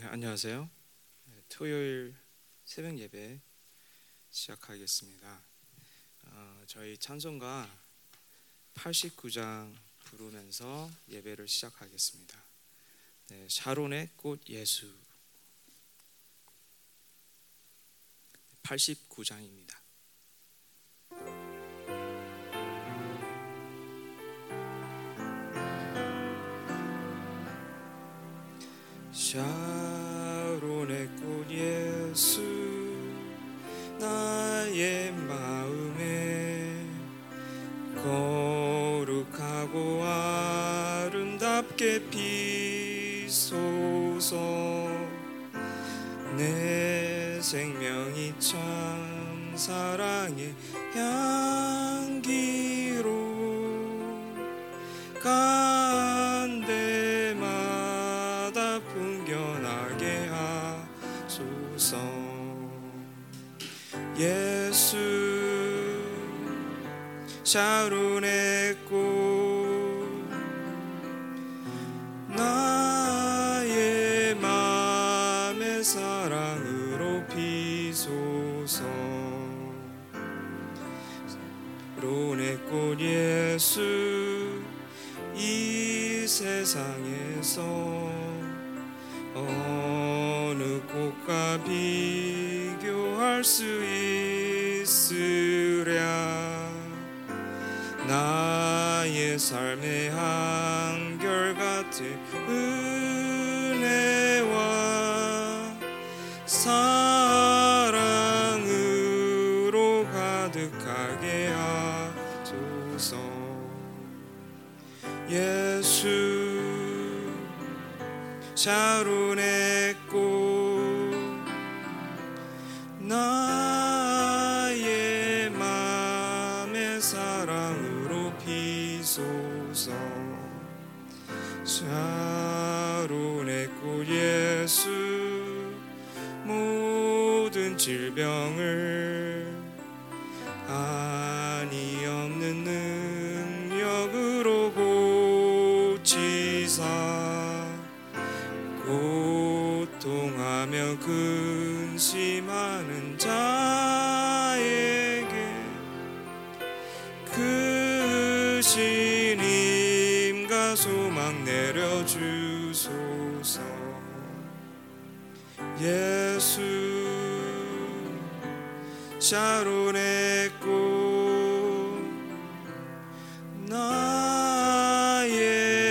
네, 안녕하세요. 네, 토요일 새벽 예배 시작하겠습니다. 어, 저희 찬송가 89장 부르면서 예배를 시작하겠습니다. 네, 샤론의 꽃 예수 89장입니다. 샤 결혼의 꽃 예수 나의 마음에 거룩하고 아름답게 피소서. 내 생명이 참 사랑의 향기로 가 예수 샤론의 꽃 나의 맘의 사랑으로 피소서. 샤론의 꽃 예수 이 세상에서 어느 꽃과 비교할 수 있는 있으랴. 나의 삶의 한결같은 은혜와 사랑으로 가득하게 하소서. 예수 샤로 샤론의 꽃 나의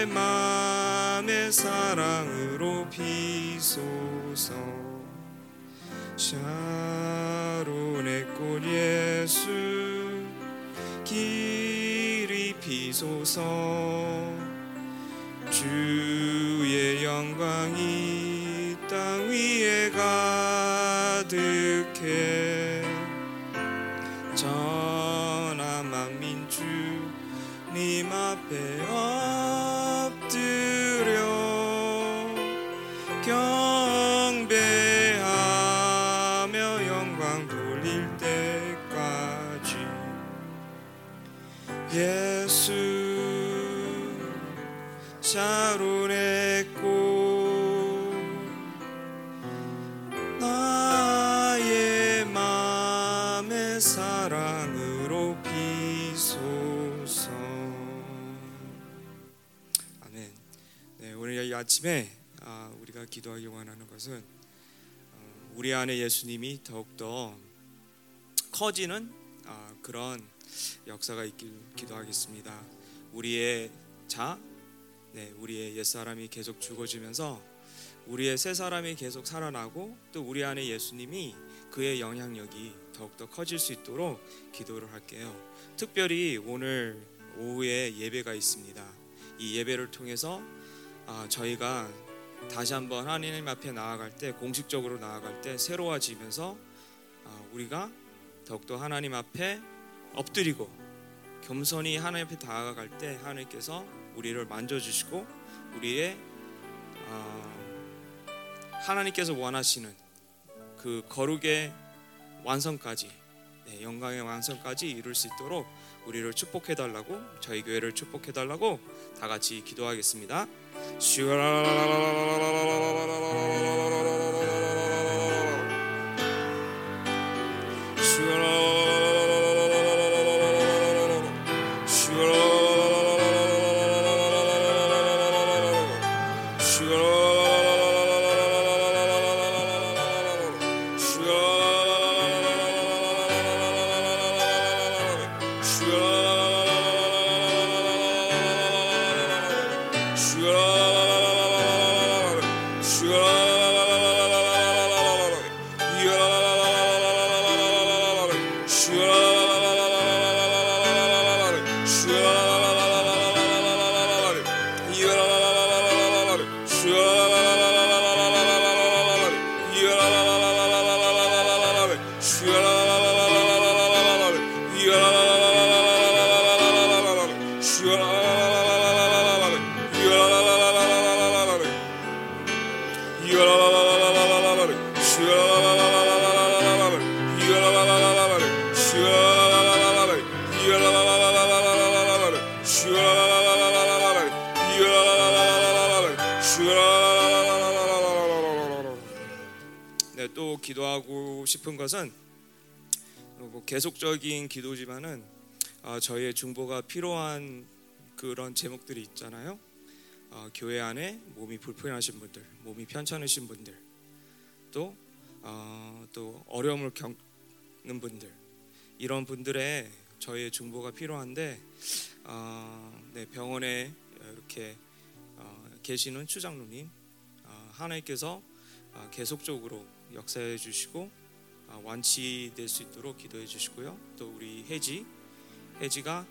맘의 사랑으로 피소서. 샤론의 꽃 예수 길이 피소서. 주의 영광이 아침에 아, 우리가 기도하기 원하는 것은 어, 우리 안에 예수님이 더욱더 커지는 아, 그런 역사가 있길 기도하겠습니다. 우리의 자, 네, 우리의 옛 사람이 계속 죽어지면서 우리의 새 사람이 계속 살아나고 또 우리 안에 예수님이 그의 영향력이 더욱더 커질 수 있도록 기도를 할게요. 특별히 오늘 오후에 예배가 있습니다. 이 예배를 통해서 아, 저희가 다시 한번 하나님 앞에 나아갈 때 공식적으로 나아갈 때 새로워지면서 아, 우리가 더욱더 하나님 앞에 엎드리고 겸손히 하나님 앞에 다가갈 때 하나님께서 우리를 만져주시고 우리의 어, 하나님께서 원하시는 그 거룩의 완성까지 네, 영광의 완성까지 이룰 수 있도록 우리를 축복해 달라고 저희 교회를 축복해 달라고 다 같이 기도하겠습니다. Sure. 네, 또 기도하고 싶은 것은 뭐 계속적인 기도지만은 어, 저희의 중보가 필요한 그런 제목들이 있잖아요. 어, 교회 안에 몸이 불편하신 분들, 몸이 편찮으신 분들, 또, 어, 또 어려움을 겪는 분들, 이런 분들의 저희의 중보가 필요한데 어, 네, 병원에 이렇게 어, 계시는 추장로님 어, 하나님께서 어, 계속적으로 역사해 주시고 어, 완치될 수 있도록 기도해 주시고요. 또 우리 혜지 혜지가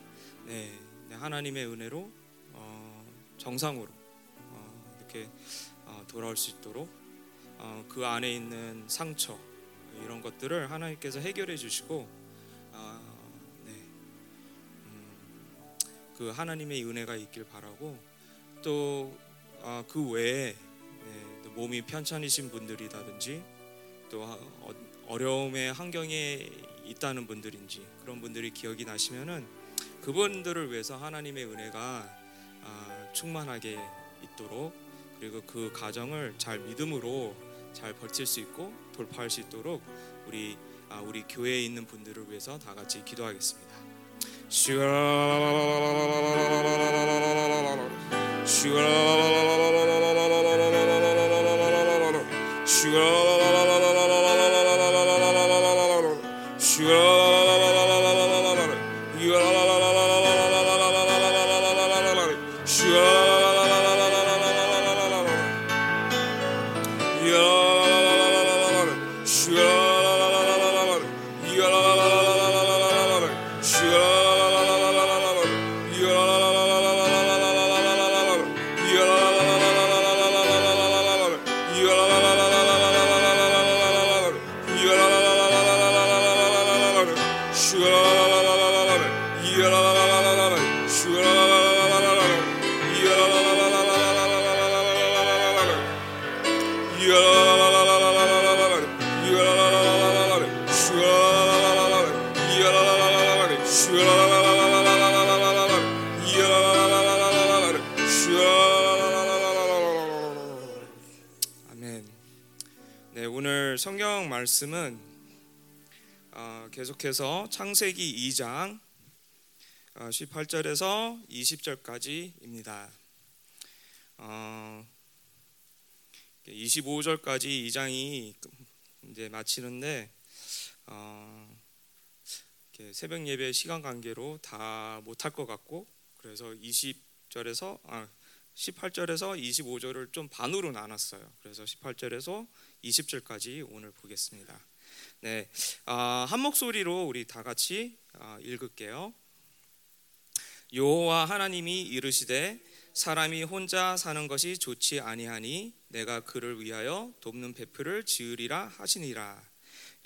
네, 네, 하나님의 은혜로 어, 정상으로 어, 이렇게 어, 돌아올 수 있도록 어, 그 안에 있는 상처 이런 것들을 하나님께서 해결해 주시고 어, 네, 음, 그 하나님의 은혜가 있길 바라고 또그 어, 그 외에 네, 또 몸이 편찮으신 분들이라든지 또 어, 어려움의 환경에 있다는 분들인지 그런 분들이 기억이 나시면은 그분들을 위해서 하나님의 은혜가 아, 충만하게 있도록 그리고 그 가정을 잘 믿음으로 잘 버틸 수 있고 돌파할 수 있도록 우리 아, 우리 교회에 있는 분들을 위해서 다 같이 기도하겠습니다. 아멘. 말씀은 어, 계속해서 창세기 2장 어, 18절에서 20절까지입니다. 어, 25절까지 2장이 이제 마치는데 어, 새벽 예배 시간 관계로 다 못할 것 같고 그래서 20절에서 아, 18절에서 25절을 좀 반으로 나눴어요. 그래서 18절에서 20절까지 오늘 보겠습니다. 네, 아, 한 목소리로 우리 다 같이 아, 읽을게요. 여호와 하나님이 이르시되 사람이 혼자 사는 것이 좋지 아니하니 내가 그를 위하여 돕는 배풀을 지으리라 하시니라.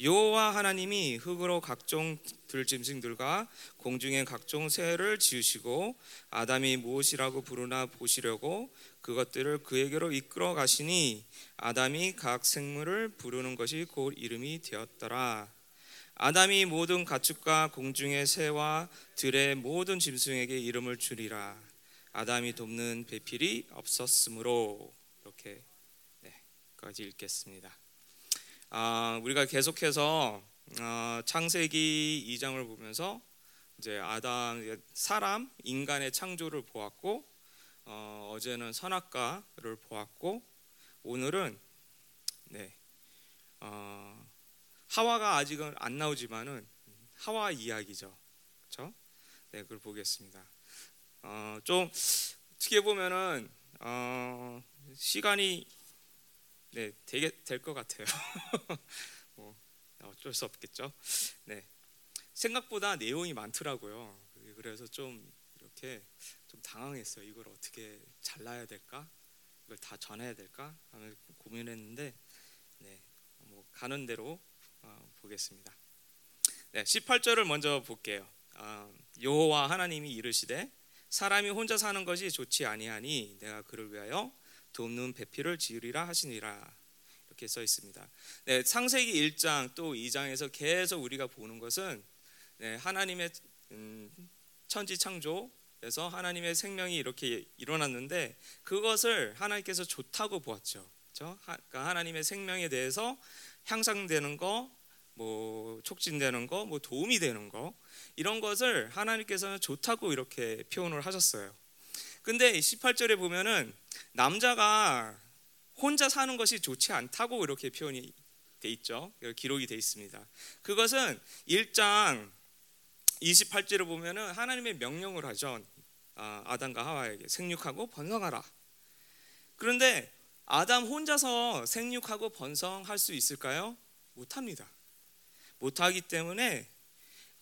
여호와 하나님이 흙으로 각종 들짐승들과 공중의 각종 새를 지으시고 아담이 무엇이라고 부르나 보시려고 그것들을 그에게로 이끌어 가시니 아담이 각 생물을 부르는 것이 곧 이름이 되었더라. 아담이 모든 가축과 공중의 새와 들의 모든 짐승에게 이름을 주리라. 아담이 돕는 배필이 없었으므로 이렇게 네까지 읽겠습니다. 아, 우리가 계속해서 어, 창세기 2장을 보면서 이제 아담 사람 인간의 창조를 보았고 어, 어제는 선악과를 보았고 오늘은 네 어, 하와가 아직은 안 나오지만은 하와 이야기죠, 그렇죠? 네, 그걸 보겠습니다. 어, 좀 어떻게 보면은 어, 시간이 네 되게 될 것 같아요. 뭐 어쩔 수 없겠죠. 네 생각보다 내용이 많더라고요. 그래서 좀 이렇게 좀 당황했어요. 이걸 어떻게 잘라야 될까? 이걸 다 전해야 될까? 하는 고민했는데 네 뭐 가는 대로 어, 보겠습니다. 네 18절을 먼저 볼게요. 어, 여호와 하나님이 이르시되 사람이 혼자 사는 것이 좋지 아니하니 내가 그를 위하여 돕는 배필을 지으리라 하시니라 이렇게 써 있습니다. 네, 창세기 1장 또 2장에서 계속 우리가 보는 것은 네, 하나님의 음, 천지 창조에서 하나님의 생명이 이렇게 일어났는데 그것을 하나님께서 좋다고 보았죠. 그러니까 하나님의 생명에 대해서 향상되는 거, 뭐 촉진되는 거, 뭐 도움이 되는 거 이런 것을 하나님께서는 좋다고 이렇게 표현을 하셨어요. 근데 18절에 보면은 남자가 혼자 사는 것이 좋지 않다고 이렇게 표현이 돼 있죠. 기록이 돼 있습니다. 그것은 1장 28절을 보면은 하나님의 명령을 하죠. 아, 아담과 하와에게 생육하고 번성하라. 그런데 아담 혼자서 생육하고 번성할 수 있을까요? 못합니다. 못하기 때문에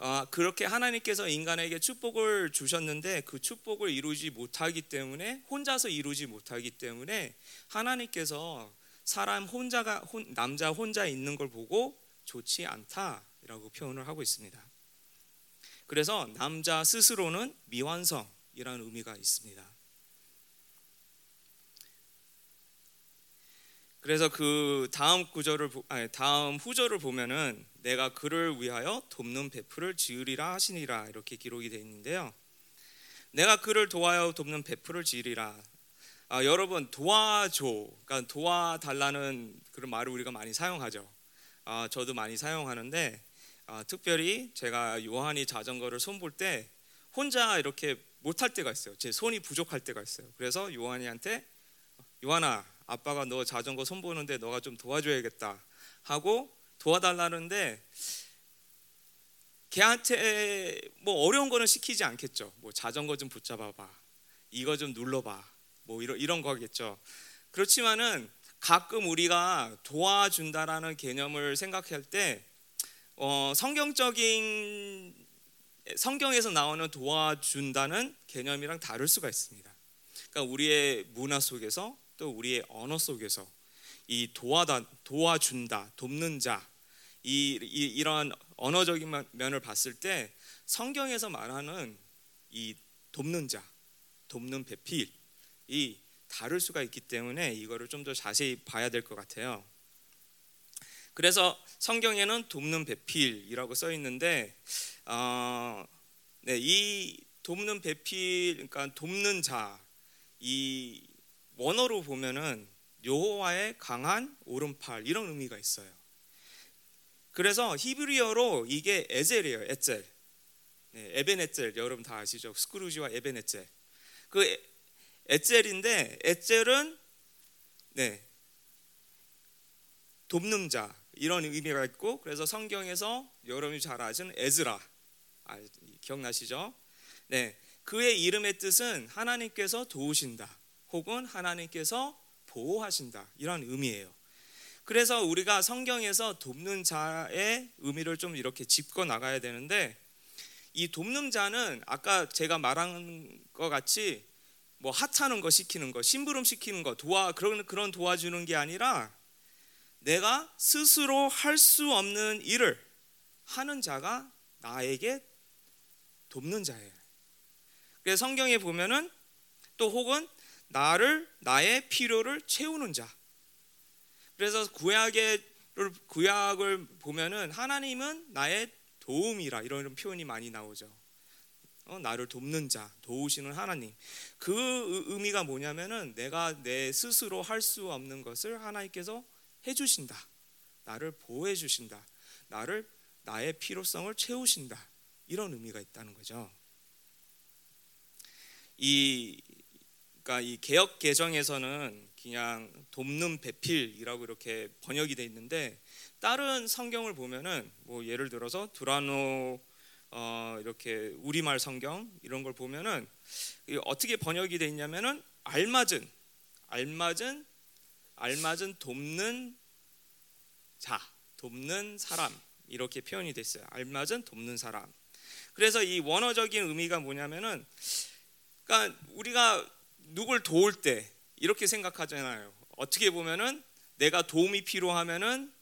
아, 그렇게 하나님께서 인간에게 축복을 주셨는데 그 축복을 이루지 못하기 때문에 혼자서 이루지 못하기 때문에 하나님께서 사람 혼자가 남자 혼자 있는 걸 보고 좋지 않다라고 표현을 하고 있습니다. 그래서 남자 스스로는 미완성이라는 의미가 있습니다. 그래서 그 다음 구절을 아니, 다음 후절을 보면은 내가 그를 위하여 돕는 베풀을 지으리라 하시니라 이렇게 기록이 되어 있는데요. 내가 그를 도와여 돕는 베풀을 지으리라. 아, 여러분 도와줘, 그러니까 도와달라는 그런 말을 우리가 많이 사용하죠. 아, 저도 많이 사용하는데 아, 특별히 제가 요한이 자전거를 손볼 때 혼자 이렇게 못할 때가 있어요. 제 손이 부족할 때가 있어요. 그래서 요한이한테 요한아, 아빠가 너 자전거 손보는데 너가 좀 도와줘야겠다 하고 도와달라는데 걔한테 뭐 어려운 거는 시키지 않겠죠. 뭐 자전거 좀 붙잡아봐, 이거 좀 눌러봐, 뭐 이런 이런 거겠죠. 그렇지만은 가끔 우리가 도와준다라는 개념을 생각할 때 어, 성경적인 성경에서 나오는 도와준다는 개념이랑 다를 수가 있습니다. 그러니까 우리의 문화 속에서 또 우리의 언어 속에서 이 도와다 도와준다, 돕는 자, 이, 이 이러한 언어적인 면을 봤을 때 성경에서 말하는 이 돕는 자, 돕는 배필이 다를 수가 있기 때문에 이거를 좀 더 자세히 봐야 될 것 같아요. 그래서 성경에는 돕는 배필이라고 써 있는데, 어, 네, 이 돕는 배필, 그러니까 돕는 자, 이 원어로 보면은 여호와의 강한 오른팔 이런 의미가 있어요. 그래서 히브리어로 이게 에젤이에요. 에젤. 네, 에벤에젤 여러분 다 아시죠? 스크루지와 에벤에젤. 그 에젤인데 에젤은 네 돕는 자 이런 의미가 있고 그래서 성경에서 여러분이 잘 아시는 에즈라 아, 기억나시죠? 네 그의 이름의 뜻은 하나님께서 도우신다 혹은 하나님께서 보호하신다 이런 의미예요. 그래서 우리가 성경에서 돕는 자의 의미를 좀 이렇게 짚고 나가야 되는데 이 돕는 자는 아까 제가 말한 것 같이 뭐 하찮은 거 시키는 거, 심부름 시키는 거, 도와 그런 그런 도와주는 게 아니라 내가 스스로 할 수 없는 일을 하는 자가 나에게 돕는 자예요. 그래서 성경에 보면은 또 혹은 나를 나의 필요를 채우는 자. 그래서 구약의 구약을 보면은 하나님은 나의 도움이라 이런 표현이 많이 나오죠. 어, 나를 돕는 자, 도우시는 하나님. 그 의미가 뭐냐면은 내가 내 스스로 할 수 없는 것을 하나님께서 해주신다. 나를 보호해 주신다. 나를 나의 필요성을 채우신다. 이런 의미가 있다는 거죠. 이 그러니까 이 개혁 개정에서는 그냥 돕는 배필이라고 이렇게 번역이 돼 있는데 다른 성경을 보면은 뭐 예를 들어서 두라노 어 이렇게 우리말 성경 이런 걸 보면은 어떻게 번역이 돼 있냐면은 알맞은 알맞은 알맞은 돕는 자 돕는 사람 이렇게 표현이 됐어요. 알맞은 돕는 사람. 그래서 이 원어적인 의미가 뭐냐면은 그러니까 우리가 누굴 도울 때 이렇게 생각하잖아요. 어떻게 보면은 내가 도움이 필요하면은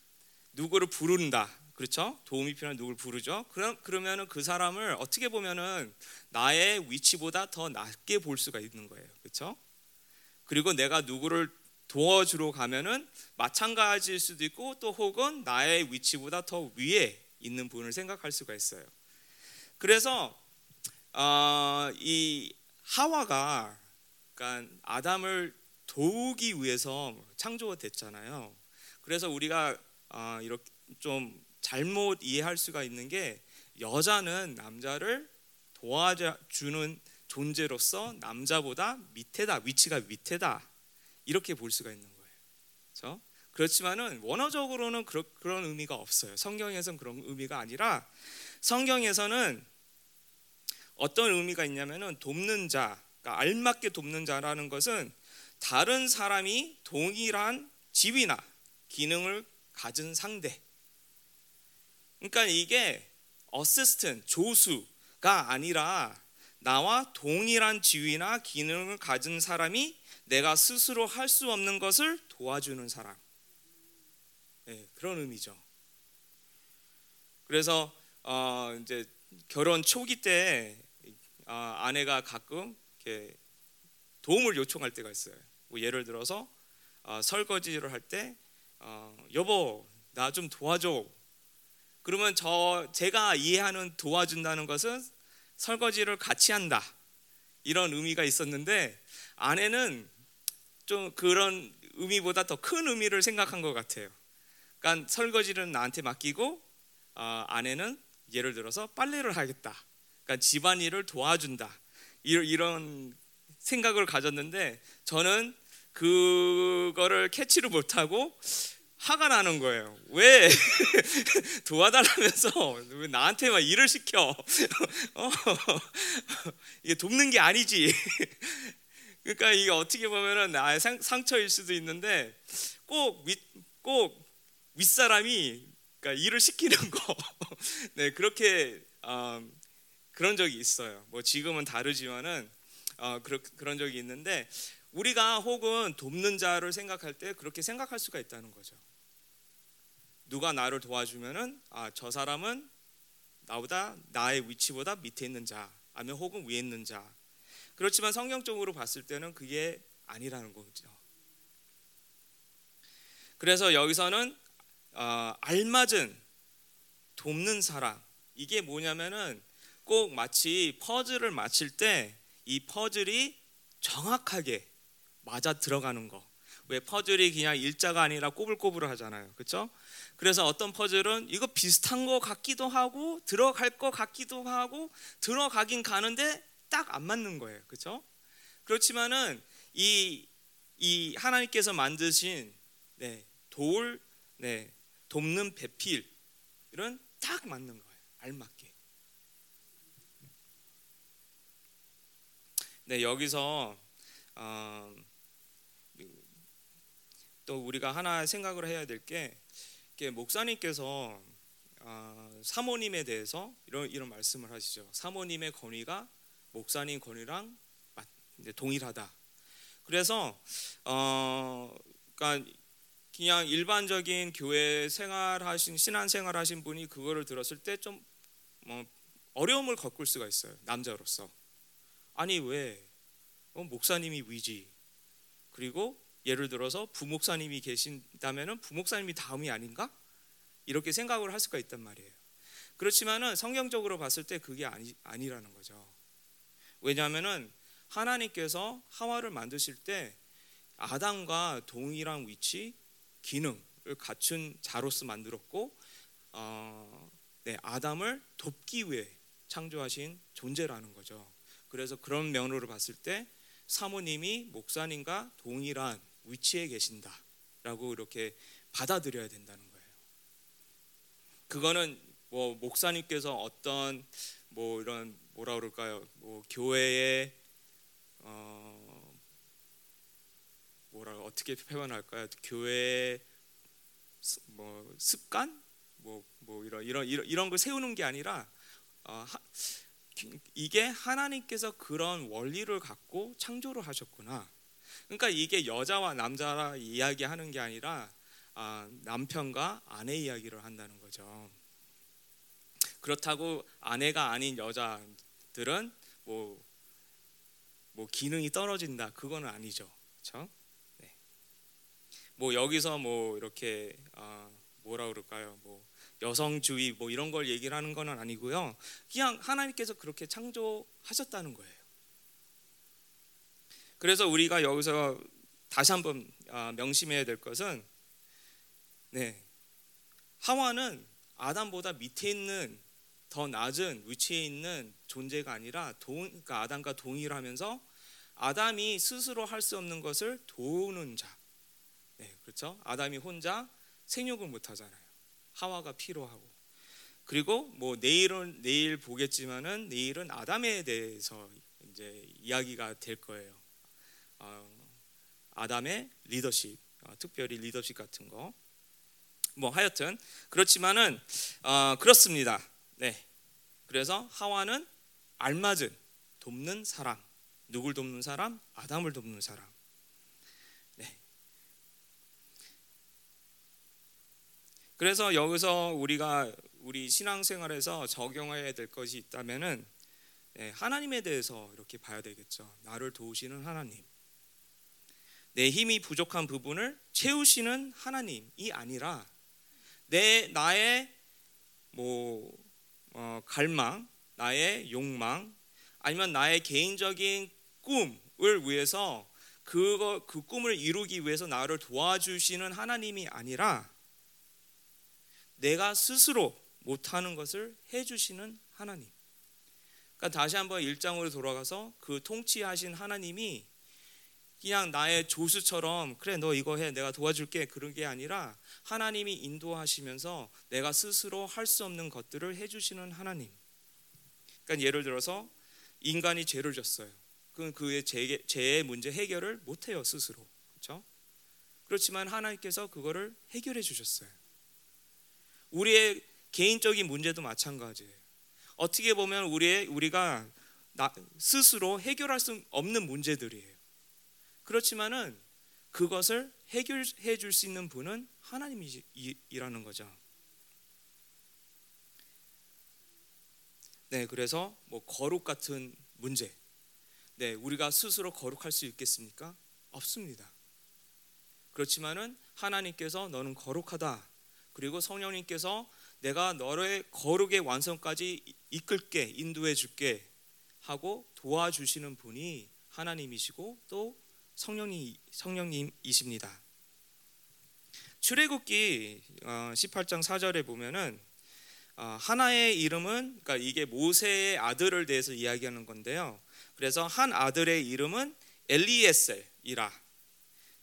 누구를 부른다. 그렇죠? 도움이 필요한 누구를 부르죠. 그럼 그러면은 그 사람을 어떻게 보면은 나의 위치보다 더 낮게 볼 수가 있는 거예요. 그렇죠? 그리고 내가 누구를 도와주러 가면은 마찬가지일 수도 있고 또 혹은 나의 위치보다 더 위에 있는 분을 생각할 수가 있어요. 그래서 어, 이 하와가 그러니까 아담을 도우기 위해서 창조가 됐잖아요. 그래서 우리가 어, 이렇게 좀 잘못 이해할 수가 있는 게 여자는 남자를 도와주는 존재로서 남자보다 밑에다 위치가 밑에다 이렇게 볼 수가 있는 거예요. 그렇죠? 그렇지만은 원어적으로는 그런, 그런 의미가 없어요. 성경에서는 그런 의미가 아니라 성경에서는 어떤 의미가 있냐면은 돕는 자, 그러니까 알맞게 돕는 자라는 것은 다른 사람이 동일한 지위나 기능을 가진 상대. 그러니까 이게 어시스턴 조수가 아니라 나와 동일한 지위나 기능을 가진 사람이 내가 스스로 할 수 없는 것을 도와주는 사람. 네, 그런 의미죠. 그래서 어, 이제 결혼 초기 때 어, 아내가 가끔 이렇게 도움을 요청할 때가 있어요. 뭐 예를 들어서 어, 설거지를 할때 어, 여보 나 좀 도와줘. 그러면 저 제가 이해하는 도와준다는 것은 설거지를 같이 한다 이런 의미가 있었는데 아내는 좀 그런 의미보다 더 큰 의미를 생각한 것 같아요. 그러니까 설거지는 나한테 맡기고 어, 아내는 예를 들어서 빨래를 하겠다. 그러니까 집안일을 도와준다. 이런 생각을 가졌는데 저는 그거를 캐치를 못하고 화가 나는 거예요. 왜 도와달라면서 왜 나한테만 일을 시켜? 어, 이게 돕는 게 아니지. 그러니까 이게 어떻게 보면은 나의 상처일 수도 있는데 꼭윗꼭 윗사람이 그러니까 일을 시키는 거, 네 그렇게 어, 그런 적이 있어요. 뭐 지금은 다르지만은 어, 그런 그런 적이 있는데 우리가 혹은 돕는 자를 생각할 때 그렇게 생각할 수가 있다는 거죠. 누가 나를 도와주면은 아 저 사람은 나보다 나의 위치보다 밑에 있는 자, 아니면 혹은 위에 있는 자. 그렇지만 성경적으로 봤을 때는 그게 아니라는 거죠. 그래서 여기서는 어, 알맞은 돕는 사람 이게 뭐냐면은 꼭 마치 퍼즐을 맞힐 때 이 퍼즐이 정확하게 맞아 들어가는 거. 왜 퍼즐이 그냥 일자가 아니라 꼬불꼬불 하잖아요. 그렇죠? 그래서 어떤 퍼즐은 이거 비슷한 거 같기도 하고 들어갈 거 같기도 하고 들어가긴 가는데 딱 안 맞는 거예요. 그렇죠? 그렇지만은 이, 이 하나님께서 만드신 네, 돌, 네, 돕는 배필 이런 딱 맞는 거예요. 알맞게. 네 여기서 어, 또 우리가 하나 생각을 해야 될 게 목사님께서 어, 사모님에 대해서 이런 이런 말씀을 하시죠. 사모님의 권위가 목사님 권위랑 동일하다. 그래서 어, 그러니까 그냥 일반적인 교회 생활하신 신앙 생활하신 분이 그거를 들었을 때좀 뭐 어려움을 겪을 수가 있어요. 남자로서. 아니 왜 어, 목사님이 위지. 그리고 예를 들어서 부목사님이 계신다면은 부목사님이 다음이 아닌가? 이렇게 생각을 할 수가 있단 말이에요. 그렇지만은 성경적으로 봤을 때 그게 아니 아니라는 거죠. 왜냐하면은 하나님께서 하와를 만드실 때 아담과 동일한 위치, 기능을 갖춘 자로서 만들었고, 어, 네, 아담을 돕기 위해 창조하신 존재라는 거죠. 그래서 그런 면으로 봤을 때 사모님이 목사님과 동일한 위치에 계신다라고 이렇게 받아들여야 된다는 거예요. 그거는 뭐 목사님께서 어떤 뭐 이런 뭐라 그럴까요? 뭐 교회의 어 뭐라 어떻게 표현할까요? 교회 뭐 습관 뭐뭐 뭐 이런 이런 이런 이런 걸 세우는 게 아니라 어, 하, 이게 하나님께서 그런 원리를 갖고 창조를 하셨구나. 그러니까 이게 여자와 남자라 이야기하는 게 아니라 아, 남편과 아내 이야기를 한다는 거죠. 그렇다고 아내가 아닌 여자들은 뭐, 뭐 기능이 떨어진다 그거는 아니죠. 그렇죠? 네. 뭐 여기서 뭐 이렇게 아, 뭐라 그럴까요? 뭐 여성주의 뭐 이런 걸 얘기를 하는 건 아니고요. 그냥 하나님께서 그렇게 창조하셨다는 거예요. 그래서 우리가 여기서 다시 한번 아, 명심해야 될 것은 네. 하와는 아담보다 밑에 있는 더 낮은 위치에 있는 존재가 아니라 동, 그러니까 아담과 동일하면서 아담이 스스로 할 수 없는 것을 도우는 자. 네, 그렇죠? 아담이 혼자 생육을 못 하잖아요. 하와가 필요하고. 그리고 뭐 내일은 내일 보겠지만은 내일은 아담에 대해서 이제 이야기가 될 거예요. 어, 아담의 리더십, 어, 특별히 리더십 같은 거. 뭐 하여튼 그렇지만은 어, 그렇습니다. 네. 그래서 하와는 알맞은 돕는 사람. 누굴 돕는 사람? 아담을 돕는 사람. 그래서 여기서 우리가 우리 신앙생활에서 적용해야 될 것이 있다면은 네, 하나님에 대해서 이렇게 봐야 되겠죠. 나를 도우시는 하나님. 내 힘이 부족한 부분을 채우시는 하나님이 아니라 내 나의 뭐 어, 갈망, 나의 욕망, 아니면 나의 개인적인 꿈을 위해서 그거 그 꿈을 이루기 위해서 나를 도와주시는 하나님이 아니라 내가 스스로 못하는 것을 해주시는 하나님. 그러니까 다시 한번 일장으로 돌아가서 그 통치하신 하나님이 그냥 나의 조수처럼 그래 너 이거 해 내가 도와줄게 그런 게 아니라 하나님이 인도하시면서 내가 스스로 할 수 없는 것들을 해주시는 하나님. 그러니까 예를 들어서 인간이 죄를 졌어요. 그건 그의 죄, 죄의 문제 해결을 못해요 스스로. 그렇죠? 그렇지만 하나님께서 그거를 해결해 주셨어요. 우리의 개인적인 문제도 마찬가지예요. 어떻게 보면 우리의 우리가 나, 스스로 해결할 수 없는 문제들이에요. 그렇지만은 그것을 해결해 줄 수 있는 분은 하나님이라는 거죠. 네, 그래서 뭐 거룩 같은 문제. 네, 우리가 스스로 거룩할 수 있겠습니까? 없습니다. 그렇지만은 하나님께서 너는 거룩하다. 그리고 성령님께서 내가 너의 거룩의 완성까지 이끌게 인도해 줄게 하고 도와주시는 분이 하나님이시고 또 성령님 성령님이십니다. 출애굽기 18장 어, 4절에 보면은 어, 하나의 이름은 그러니까 이게 모세의 아들을 대해서 이야기하는 건데요. 그래서 한 아들의 이름은 엘리에셀이라.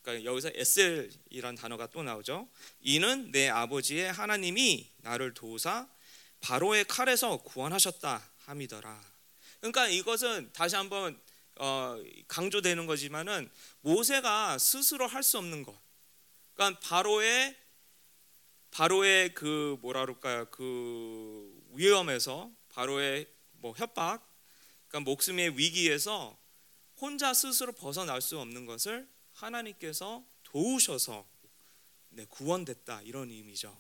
그러니까 여기서 에셀이란 단어가 또 나오죠. 이는 내 아버지의 하나님이 나를 도우사 바로의 칼에서 구원하셨다 함이더라. 그러니까 이것은 다시 한번 어, 강조되는 거지만은 모세가 스스로 할 수 없는 것. 그러니까 바로의 바로의 그 뭐라 그럴까요? 그 위험에서 바로의 뭐 협박, 그러니까 목숨의 위기에서 혼자 스스로 벗어날 수 없는 것을 하나님께서 도우셔서 네, 구원됐다 이런 의미죠.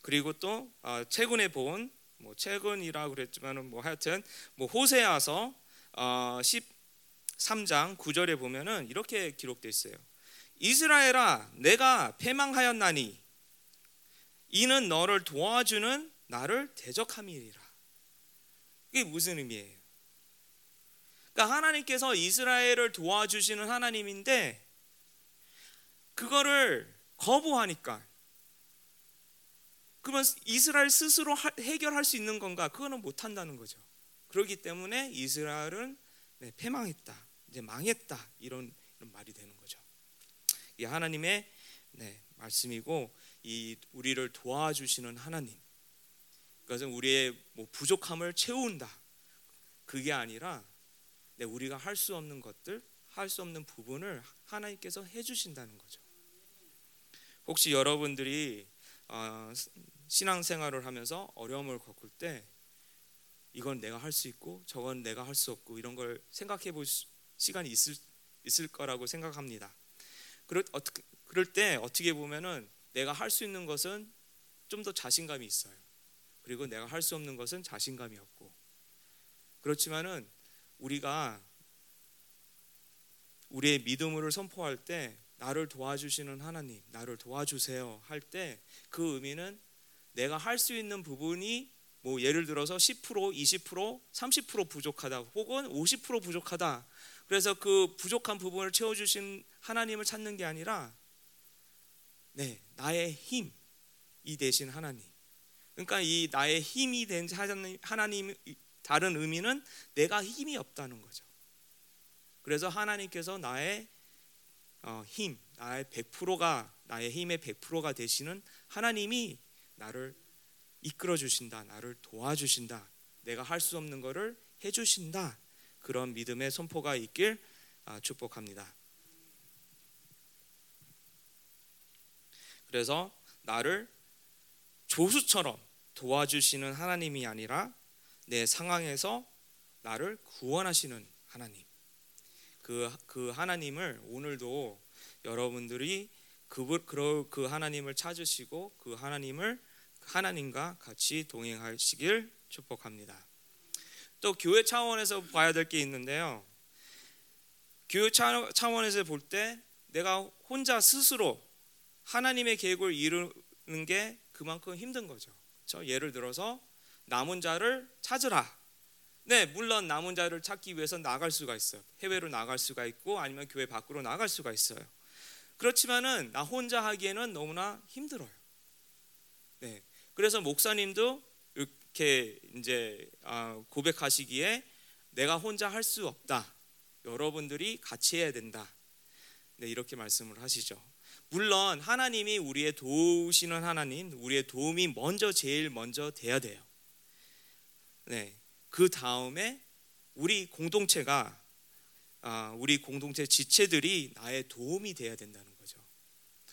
그리고 또 어, 최근에 본 뭐 최근이라 그랬지만은 뭐 하여튼 뭐 호세아서 어, 13장 9절에 보면은 이렇게 기록되어 있어요. 이스라엘아 내가 패망하였나니 이는 너를 도와주는 나를 대적함이니라. 이게 무슨 의미예요? 그러니까 하나님께서 이스라엘을 도와주시는 하나님인데 그거를 거부하니까 그러면 이스라엘 스스로 해결할 수 있는 건가? 그거는 못 한다는 거죠. 그렇기 때문에 이스라엘은 네, 패망했다, 이제 망했다 이런, 이런 말이 되는 거죠. 이 하나님의 네, 말씀이고 이 우리를 도와주시는 하나님. 그것은 우리의 뭐 부족함을 채운다. 그게 아니라 네, 우리가 할 수 없는 것들, 할 수 없는 부분을 하나님께서 해주신다는 거죠. 혹시 여러분들이 어, 신앙생활을 하면서 어려움을 겪을 때 이건 내가 할 수 있고 저건 내가 할 수 없고 이런 걸 생각해 볼 시간이 있을 있을 거라고 생각합니다. 그럴 어떻게 그럴 때 어떻게 보면은 내가 할 수 있는 것은 좀 더 자신감이 있어요. 그리고 내가 할 수 없는 것은 자신감이 없고 그렇지만은 우리가 우리의 믿음을 선포할 때 나를 도와주시는 하나님, 나를 도와주세요 할 때 그 의미는 내가 할 수 있는 부분이 뭐 예를 들어서 10%, 20%, 30% 부족하다 혹은 50% 부족하다. 그래서 그 부족한 부분을 채워 주신 하나님을 찾는 게 아니라 네, 나의 힘이 되신 하나님. 그러니까 이 나의 힘이 된 하나님 다른 의미는 내가 힘이 없다는 거죠. 그래서 하나님께서 나의 어, 힘, 나의 100%가 나의 힘의 100%가 되시는 하나님이 나를 이끌어 주신다. 나를 도와주신다. 내가 할 수 없는 것을 해 주신다. 그런 믿음의 선포가 있길 아, 축복합니다. 그래서 나를 조수처럼 도와주시는 하나님이 아니라 내 상황에서 나를 구원하시는 하나님. 그, 그 하나님을 오늘도 여러분들이 그, 그 하나님을 찾으시고 그 하나님을 하나님과 같이 동행하시길 축복합니다. 또 교회 차원에서 봐야 될 게 있는데요. 교회 차원에서 볼 때 내가 혼자 스스로 하나님의 계획을 이루는 게 그만큼 힘든 거죠. 그렇죠? 예를 들어서 남은 자를 찾으라. 네, 물론 남은 자를 찾기 위해서 나갈 수가 있어요. 해외로 나갈 수가 있고 아니면 교회 밖으로 나갈 수가 있어요. 그렇지만은 나 혼자 하기에는 너무나 힘들어요. 네. 그래서 목사님도 이렇게 이제 아, 고백하시기에 내가 혼자 할 수 없다. 여러분들이 같이 해야 된다. 네, 이렇게 말씀을 하시죠. 물론 하나님이 우리의 도우시는 하나님, 우리의 도움이 먼저 제일 먼저 돼야 돼요. 네. 그 다음에 우리 공동체가 아, 우리 공동체 지체들이 나의 도움이 돼야 된다는 거죠.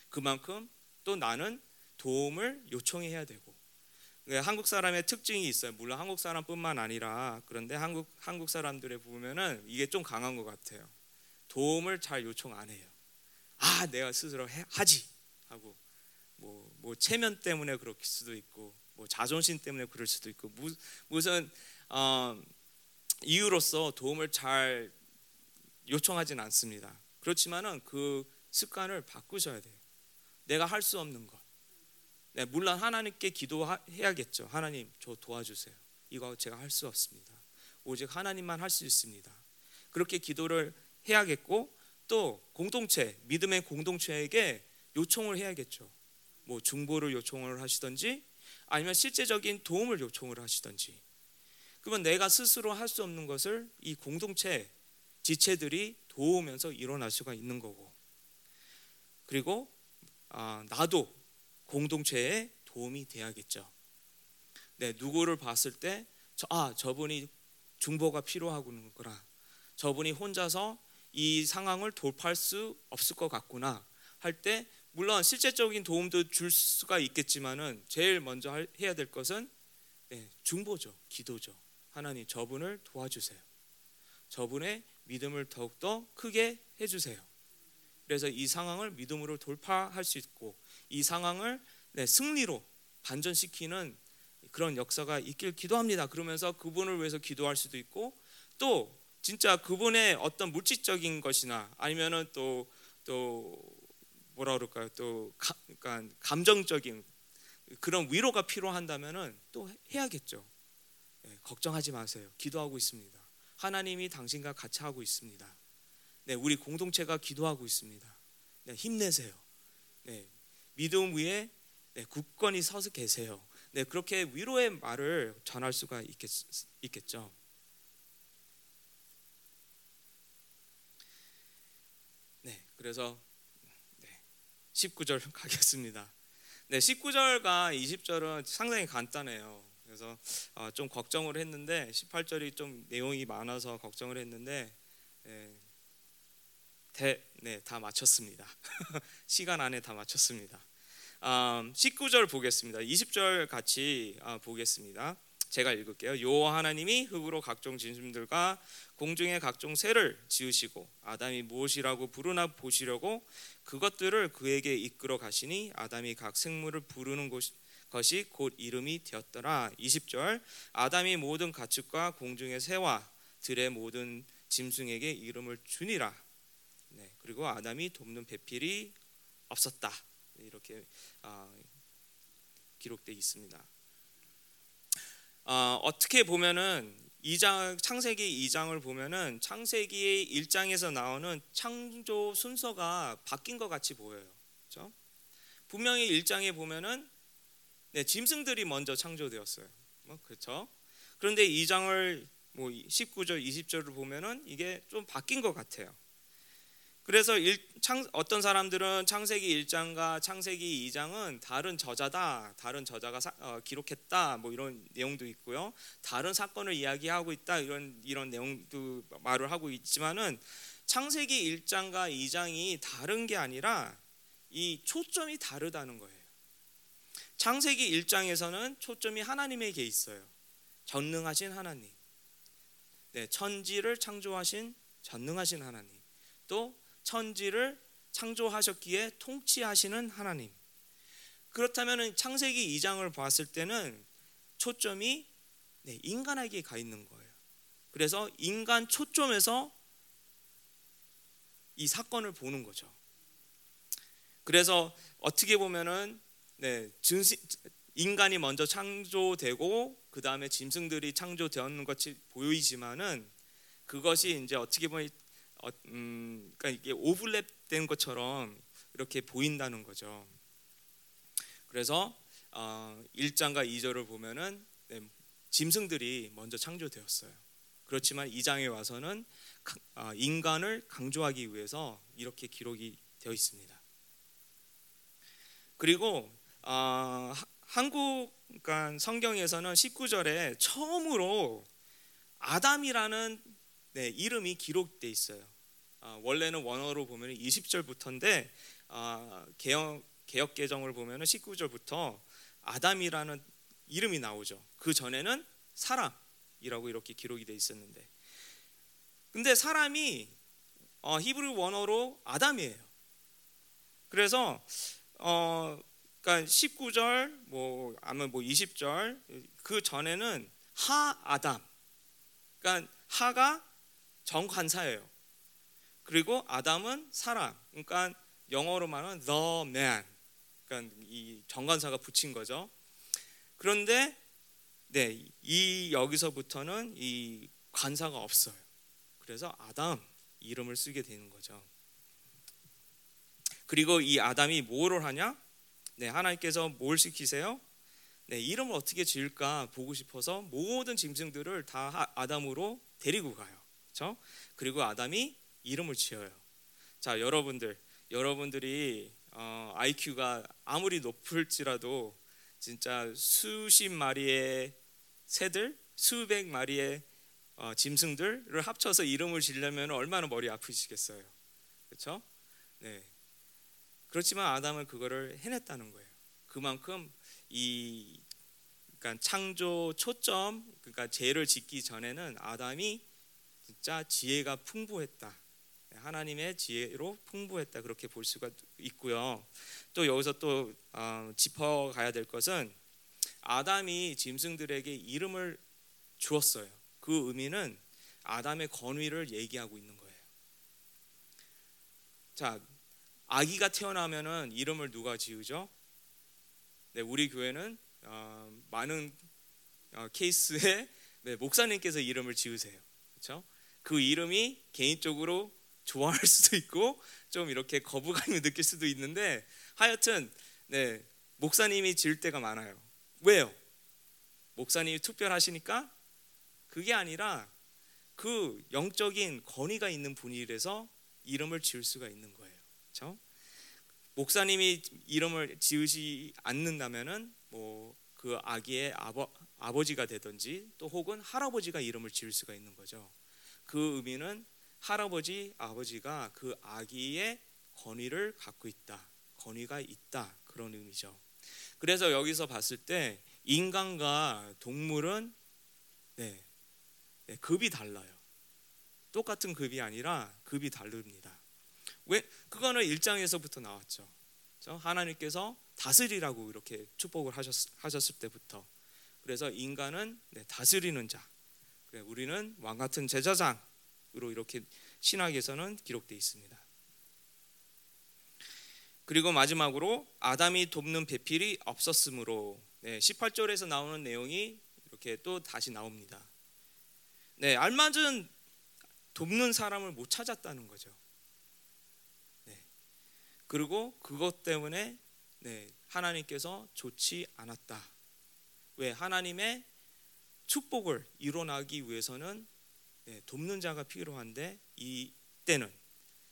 그만큼 또 나는 도움을 요청해야 되고 네, 한국 사람의 특징이 있어요. 물론 한국 사람뿐만 아니라 그런데 한국 한국 사람들의 보면은 이게 좀 강한 것 같아요. 도움을 잘 요청 안 해요. 아, 내가 스스로 해, 하지 하고 뭐, 뭐 체면 때문에 그럴 수도 있고 뭐 자존심 때문에 그럴 수도 있고 무, 무슨 어, 이유로서 도움을 잘 요청하진 않습니다. 그렇지만은 그 습관을 바꾸셔야 돼요. 내가 할 수 없는 것. 네, 물론 하나님께 기도해야겠죠. 하나님, 저 도와주세요. 이거 제가 할 수 없습니다. 오직 하나님만 할 수 있습니다. 그렇게 기도를 해야겠고 또 공동체, 믿음의 공동체에게 요청을 해야겠죠. 뭐 중보를 요청을 하시든지 아니면 실제적인 도움을 요청을 하시든지 그러면 내가 스스로 할 수 없는 것을 이 공동체 지체들이 도우면서 일어날 수가 있는 거고 그리고 아, 나도 공동체에 도움이 돼야겠죠. 네, 누구를 봤을 때 저, 아, 저분이 중보가 필요하구나. 저분이 혼자서 이 상황을 돌파할 수 없을 것 같구나 할 때 물론 실제적인 도움도 줄 수가 있겠지만은 제일 먼저 해야 될 것은 네, 중보죠, 기도죠. 하나님 저분을 도와주세요. 저분의 믿음을 더욱더 크게 해주세요. 그래서 이 상황을 믿음으로 돌파할 수 있고 이 상황을 네, 승리로 반전시키는 그런 역사가 있길 기도합니다. 그러면서 그분을 위해서 기도할 수도 있고 또 진짜 그분의 어떤 물질적인 것이나 아니면은 또또 뭐라 그럴까요? 또 가, 그러니까 감정적인 그런 위로가 필요한다면은 또 해야겠죠. 네, 걱정하지 마세요. 기도하고 있습니다. 하나님이 당신과 같이 하고 있습니다. 네, 우리 공동체가 기도하고 있습니다. 네, 힘내세요. 네, 믿음 위에 네, 굳건히 서서 계세요. 네, 그렇게 위로의 말을 전할 수가 있겠, 있겠죠. 네, 그래서 네, 19절 가겠습니다. 네, 19절과 20절은 상당히 간단해요. 그래서 어, 좀 걱정을 했는데 18절이 좀 내용이 많아서 걱정을 했는데 예, 대, 네, 다 마쳤습니다. 시간 안에 다 마쳤습니다. 음, 19절 보겠습니다. 20절 같이 아, 보겠습니다. 제가 읽을게요. 여호와 하나님이 흙으로 각종 진심들과 공중의 각종 새를 지으시고 아담이 무엇이라고 부르나 보시려고 그것들을 그에게 이끌어 가시니 아담이 각 생물을 부르는 곳 것이 곧 이름이 되었더라. 20절 아담이 모든 가축과 공중의 새와 들의 모든 짐승에게 이름을 주니라. 네, 그리고 아담이 돕는 배필이 없었다. 이렇게 아, 기록되어 있습니다. 어, 어떻게 보면은 2장 창세기 2장을 보면은 창세기 1장에서 나오는 창조 순서가 바뀐 것 같이 보여요. 그렇죠? 분명히 1장에 보면은 네, 짐승들이 먼저 창조되었어요. 뭐 그렇죠? 그런데 2장을 뭐 19절, 20절을 보면은 이게 좀 바뀐 것 같아요. 그래서 일, 창, 어떤 사람들은 창세기 1장과 창세기 2장은 다른 저자다, 다른 저자가 사, 어, 기록했다, 뭐 이런 내용도 있고요. 다른 사건을 이야기하고 있다 이런 이런 내용도 말을 하고 있지만은 창세기 1장과 2장이 다른 게 아니라 이 초점이 다르다는 거예요. 창세기 1장에서는 초점이 하나님에게 있어요. 전능하신 하나님. 네, 천지를 창조하신 전능하신 하나님. 또 천지를 창조하셨기에 통치하시는 하나님. 그렇다면 창세기 2장을 봤을 때는 초점이 네, 인간에게 가 있는 거예요. 그래서 인간 초점에서 이 사건을 보는 거죠. 그래서 어떻게 보면은 네, 증시, 인간이 먼저 창조되고 그 다음에 짐승들이 창조되었는 것이 보이지만은 그것이 이제 어떻게 보면 어, 음, 그러니까 이게 오블랩된 것처럼 이렇게 보인다는 거죠. 그래서 어, 1장과 2절을 보면은 네, 짐승들이 먼저 창조되었어요. 그렇지만 2장에 와서는 어, 인간을 강조하기 위해서 이렇게 기록이 되어 있습니다. 그리고 어, 한국 그러니까 성경에서는 19절에 처음으로 아담이라는 네, 이름이 기록돼 있어요. 아, 원래는 원어로 보면 20절부터인데 아, 개혁 개혁 개정을 보면 19절부터 아담이라는 이름이 나오죠. 그 전에는 사람이라고 이렇게 기록이 돼 있었는데, 근데 사람이 어, 히브리 원어로 아담이에요. 그래서 어, 그러니까 19절 뭐 아니면 뭐 20절 그 전에는 하 아담. 그러니까 하가 정관사예요. 그리고 아담은 사람. 그러니까 영어로 말하면 the man. 그러니까 이 정관사가 붙인 거죠. 그런데 네, 이 여기서부터는 이 관사가 없어요. 그래서 아담 이름을 쓰게 되는 거죠. 그리고 이 아담이 뭐를 하냐? 네, 하나님께서 뭘 시키세요? 네, 이름을 어떻게 지을까 보고 싶어서 모든 짐승들을 다 아담으로 데리고 가요. 그렇죠? 그리고 아담이 이름을 지어요. 자, 여러분들, 여러분들이 어, IQ가 아무리 높을지라도 진짜 수십 마리의 새들, 수백 마리의 어, 짐승들을 합쳐서 이름을 지려면 얼마나 머리 아프시겠어요. 그렇죠? 네. 그렇지만 아담은 그거를 해냈다는 거예요. 그만큼 이 그러니까 창조 초점, 그러니까 죄를 짓기 전에는 아담이 진짜 지혜가 풍부했다. 하나님의 지혜로 풍부했다 그렇게 볼 수가 있고요. 또 여기서 또 어, 짚어가야 될 것은 아담이 짐승들에게 이름을 주었어요. 그 의미는 아담의 권위를 얘기하고 있는 거예요. 자, 아기가 태어나면은 이름을 누가 지으죠? 네, 우리 교회는 어, 많은 어, 케이스에 네, 목사님께서 이름을 지으세요. 그렇죠? 그 이름이 개인적으로 좋아할 수도 있고 좀 이렇게 거부감을 느낄 수도 있는데 하여튼 네, 목사님이 지을 때가 많아요. 왜요? 목사님이 특별하시니까 그게 아니라 그 영적인 권위가 있는 분이라서 이름을 지을 수가 있는 거예요. 그렇죠? 목사님이 이름을 지으지 않는다면은 뭐 그 아기의 아버, 아버지가 되든지 또 혹은 할아버지가 이름을 지을 수가 있는 거죠. 그 의미는 할아버지, 아버지가 그 아기의 권위를 갖고 있다. 권위가 있다. 그런 의미죠. 그래서 여기서 봤을 때 인간과 동물은 네, 네, 급이 달라요. 똑같은 급이 아니라 급이 다릅니다. 왜? 그거는 1장에서부터 나왔죠. 하나님께서 다스리라고 이렇게 축복을 하셨, 하셨 을 때부터. 그래서 인간은 네, 다스리는 자. 우리는 왕 같은 제사장 으로 이렇게 신학에서는 기록되어 있습니다. 그리고 마지막으로 아담이 돕는 배필이 없었으므로 네, 18절에서 나오는 내용이 이렇게 또 다시 나옵니다. 네, 알맞은 돕는 사람을 못 찾았다는 거죠. 네. 그리고 그것 때문에 네, 하나님께서 좋지 않았다. 왜 하나님의 축복을 이뤄나기 위해서는 네, 돕는 자가 필요한데 이때는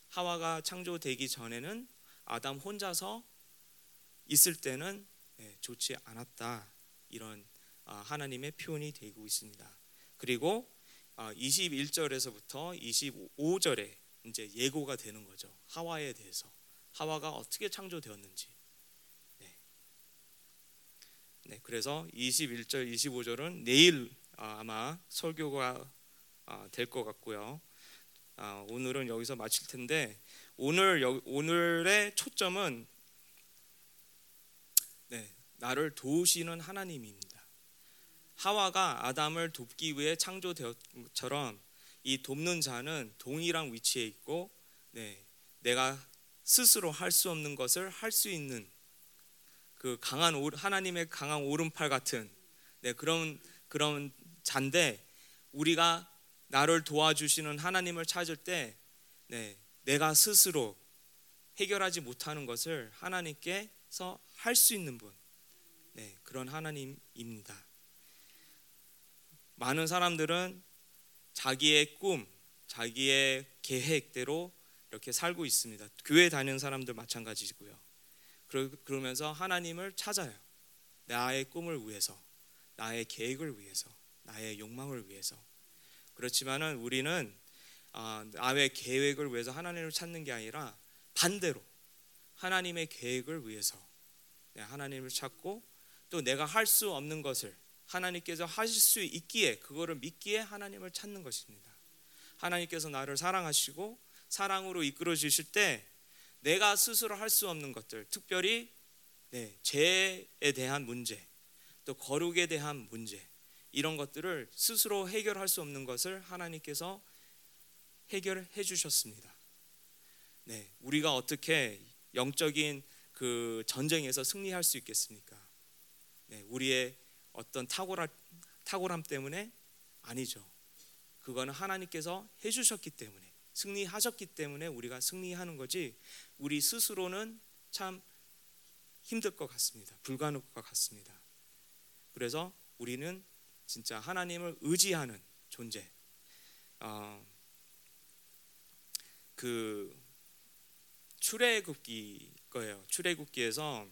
하와가 창조되기 전에는 아담 혼자서 있을 때는 네, 좋지 않았다 이런 아, 하나님의 표현이 되고 있습니다. 그리고 21절에서부터 아, 25절에 이제 예고가 되는 거죠. 하와에 대해서 하와가 어떻게 창조되었는지. 네. 네 그래서 21절, 25절은 내일 아, 아마 설교가 될 것 같고요. 오늘은 여기서 마칠 텐데 오늘 오늘의 초점은 네, 나를 도우시는 하나님입니다. 하와가 아담을 돕기 위해 창조되었처럼 이 돕는 자는 동일한 위치에 있고 네, 내가 스스로 할 수 없는 것을 할 수 있는 그 강한 하나님의 강한 오른팔 같은 네, 그런 그런 잔데 우리가 나를 도와주시는 하나님을 찾을 때 네, 내가 스스로 해결하지 못하는 것을 하나님께서 할 수 있는 분, 네, 그런 하나님입니다. 많은 사람들은 자기의 꿈, 자기의 계획대로 이렇게 살고 있습니다. 교회 다니는 사람들 마찬가지고요. 그러면서 하나님을 찾아요. 나의 꿈을 위해서, 나의 계획을 위해서, 나의 욕망을 위해서. 그렇지만은 우리는 아, 나의 계획을 위해서 하나님을 찾는 게 아니라 반대로 하나님의 계획을 위해서 네, 하나님을 찾고 또 내가 할 수 없는 것을 하나님께서 하실 수 있기에 그거를 믿기에 하나님을 찾는 것입니다. 하나님께서 나를 사랑하시고 사랑으로 이끌어 주실 때 내가 스스로 할 수 없는 것들, 특별히 네, 죄에 대한 문제, 또 거룩에 대한 문제 이런 것들을 스스로 해결할 수 없는 것을 하나님께서 해결해 주셨습니다. 네, 우리가 어떻게 영적인 그 전쟁에서 승리할 수 있겠습니까? 네, 우리의 어떤 탁월함, 탁월함 때문에 아니죠. 그거는 하나님께서 해주셨기 때문에 승리하셨기 때문에 우리가 승리하는 거지 우리 스스로는 참 힘들 것 같습니다. 불가능할 것 같습니다. 그래서 우리는 진짜 하나님을 의지하는 존재. 어, 그 출애굽기 거예요. 출애굽기에서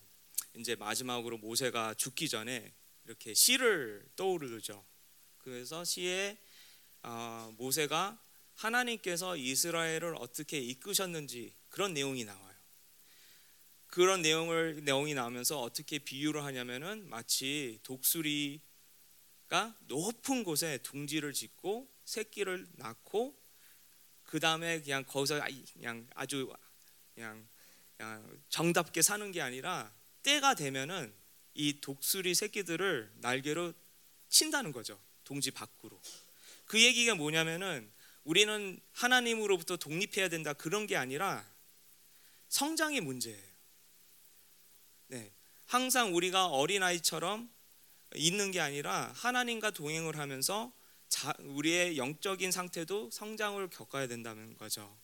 이제 마지막으로 모세가 죽기 전에 이렇게 시를 떠오르죠. 그래서 시에 어, 모세가 하나님께서 이스라엘을 어떻게 이끄셨는지 그런 내용이 나와요. 그런 내용을 내용이 나오면서 어떻게 비유를 하냐면은 마치 독수리 가 높은 곳에 둥지를 짓고 새끼를 낳고 그 다음에 그냥 거기서 그냥 아주 그냥, 그냥 정답게 사는 게 아니라 때가 되면은 이 독수리 새끼들을 날개로 친다는 거죠. 동지 밖으로. 그 얘기가 뭐냐면은 우리는 하나님으로부터 독립해야 된다 그런 게 아니라 성장의 문제예요. 네. 항상 우리가 어린 아이처럼 있는 게 아니라 하나님과 동행을 하면서 자, 우리의 영적인 상태도 성장을 겪어야 된다는 거죠.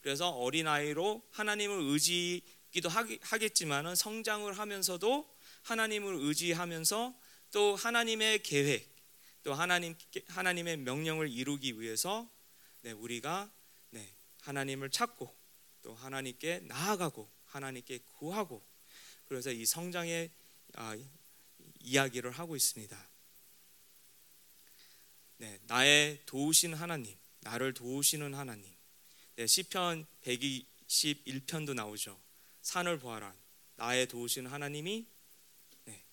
그래서 어린아이로 하나님을 의지기도 하겠지만은 성장을 하면서도 하나님을 의지하면서 또 하나님의 계획, 또 하나님 하나님의 명령을 이루기 위해서 네, 우리가 네, 하나님을 찾고 또 하나님께 나아가고 하나님께 구하고 그래서 이 성장의 아, 이야기를 하고 있습니다. 네, 나의 도우신 하나님, 나를 도우시는 하나님. 네, 시편 121편도 나오죠. 산을 보아라. 나의 도우신 하나님이 네,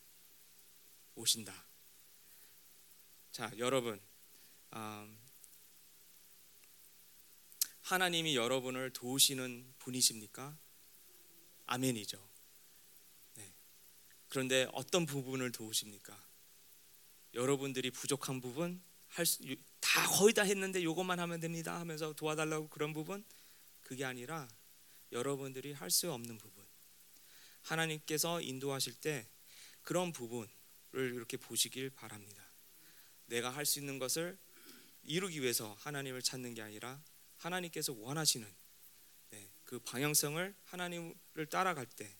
오신다. 자, 여러분, 음, 하나님이 여러분을 도우시는 분이십니까? 아멘이죠. 네. 그런데 어떤 부분을 도우십니까? 여러분들이 부족한 부분, 할다 거의 다 했는데 이것만 하면 됩니다 하면서 도와달라고 그런 부분 그게 아니라 여러분들이 할 수 없는 부분 하나님께서 인도하실 때 그런 부분을 이렇게 보시길 바랍니다. 내가 할 수 있는 것을 이루기 위해서 하나님을 찾는 게 아니라 하나님께서 원하시는 네, 그 방향성을 하나님을 따라갈 때,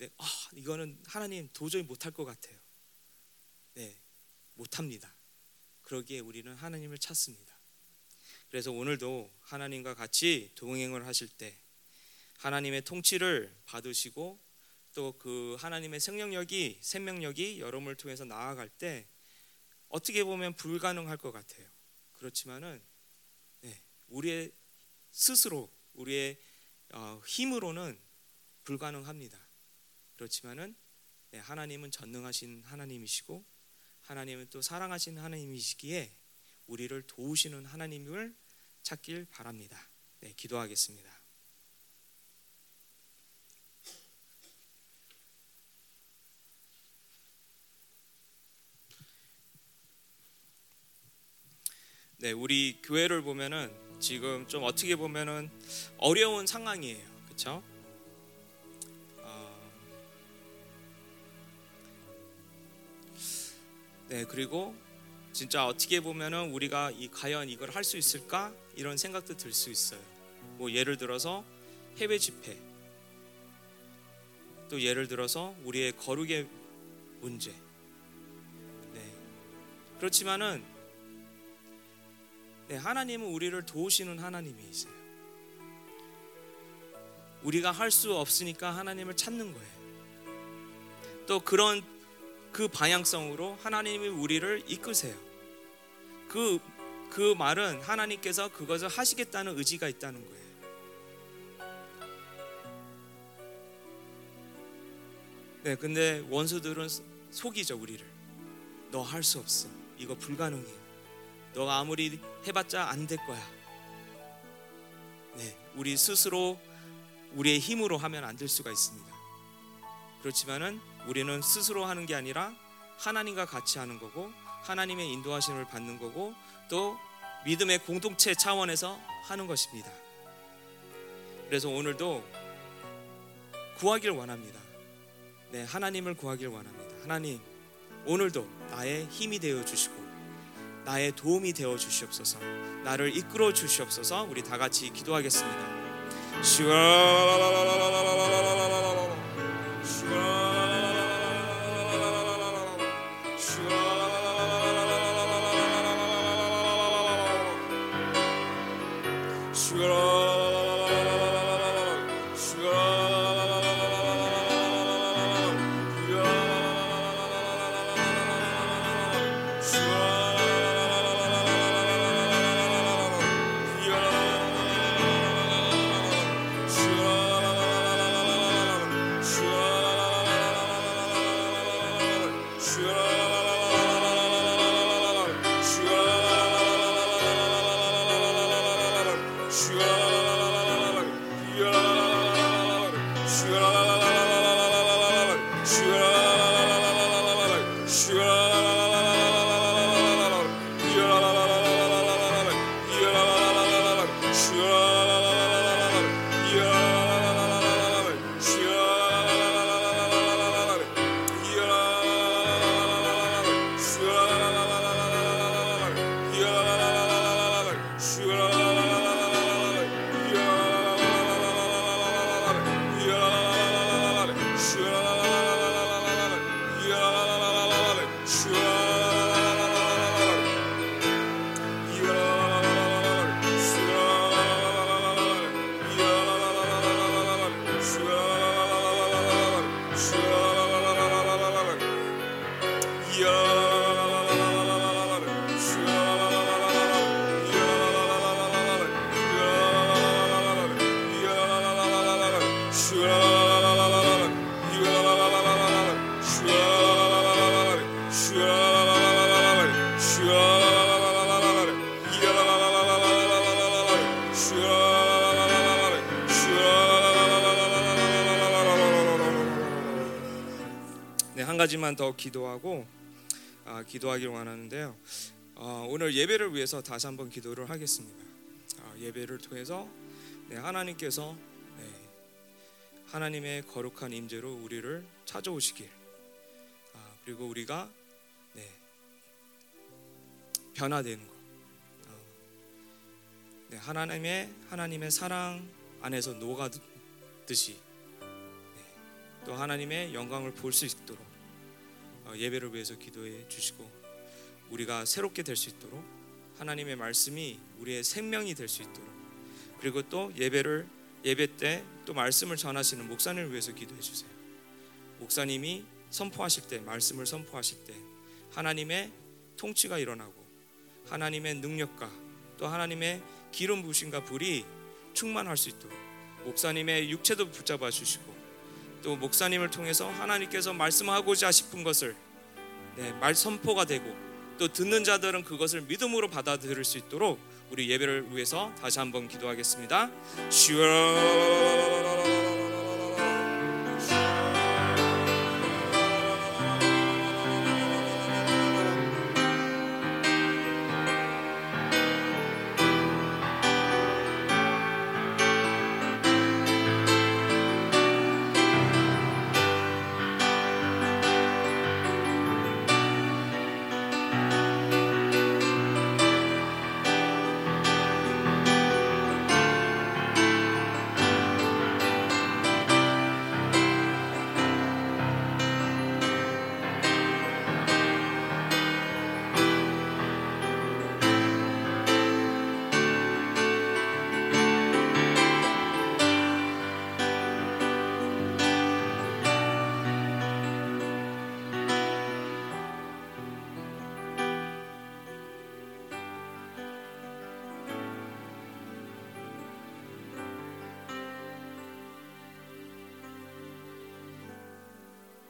네, 아 이거는 하나님 도저히 못할 것 같아요. 네, 못합니다. 그러기에 우리는 하나님을 찾습니다. 그래서 오늘도 하나님과 같이 동행을 하실 때 하나님의 통치를 받으시고 또 그 하나님의 생명력이 생명력이 여러분을 통해서 나아갈 때 어떻게 보면 불가능할 것 같아요. 그렇지만은 네, 우리의 스스로 우리의 어, 힘으로는 불가능합니다. 그렇지만은 네, 하나님은 전능하신 하나님이시고 하나님은 또 사랑하신 하나님이시기에 우리를 도우시는 하나님을 찾길 바랍니다. 네, 기도하겠습니다. 네, 우리 교회를 보면은 지금 좀 어떻게 보면은 어려운 상황이에요. 그렇죠? 네, 그리고 진짜 어떻게 보면은 우리가 이 과연 이걸 할 수 있을까 이런 생각도 들 수 있어요. 뭐 예를 들어서 해외 집회, 또 예를 들어서 우리의 거룩의 문제. 네. 그렇지만은 네, 하나님은 우리를 도우시는 하나님이세요. 우리가 할 수 없으니까 하나님을 찾는 거예요. 또 그런 그 방향성으로 하나님이 우리를 이끄세요. 그, 그 말은 하나님께서 그것을 하시겠다는 의지가 있다는 거예요. 네, 근데 원수들은 속이죠, 우리를. 너 할 수 없어. 이거 불가능해. 너가 아무리 해봤자 안 될 거야. 네, 우리 스스로 우리의 힘으로 하면 안 될 수가 있습니다. 그렇지만은 우리는 스스로 하는 게 아니라 하나님과 같이 하는 거고 하나님의 인도하심을 받는 거고 또 믿음의 공동체 차원에서 하는 것입니다. 그래서 오늘도 구하길 원합니다. 네, 하나님을 구하길 원합니다. 하나님, 오늘도 나의 힘이 되어 주시고 나의 도움이 되어 주시옵소서. 나를 이끌어 주시옵소서. 우리 다 같이 기도하겠습니다. 가지만 더 기도하고 아, 기도하길 원하는데요. 어, 오늘 예배를 위해서 다시 한번 기도를 하겠습니다. 아, 예배를 통해서 네, 하나님께서 네, 하나님의 거룩한 임재로 우리를 찾아오시길 아, 그리고 우리가 네, 변화되는 것 어, 네, 하나님의 하나님의 사랑 안에서 녹아듯이 네, 또 하나님의 영광을 볼 수 있도록 어, 예배를 위해서 기도해 주시고 우리가 새롭게 될 수 있도록 하나님의 말씀이 우리의 생명이 될 수 있도록 그리고 또 예배를 예배 때 또 말씀을 전하시는 목사님을 위해서 기도해 주세요. 목사님이 선포하실 때 말씀을 선포하실 때 하나님의 통치가 일어나고 하나님의 능력과 또 하나님의 기름 부으심과 불이 충만할 수 있도록 목사님의 육체도 붙잡아 주시고 또 목사님을 통해서 하나님께서 말씀하고자 싶은 것을 네, 말 선포가 되고 또 듣는 자들은 그것을 믿음으로 받아들일 수 있도록 우리 예배를 위해서 다시 한번 기도하겠습니다. 주여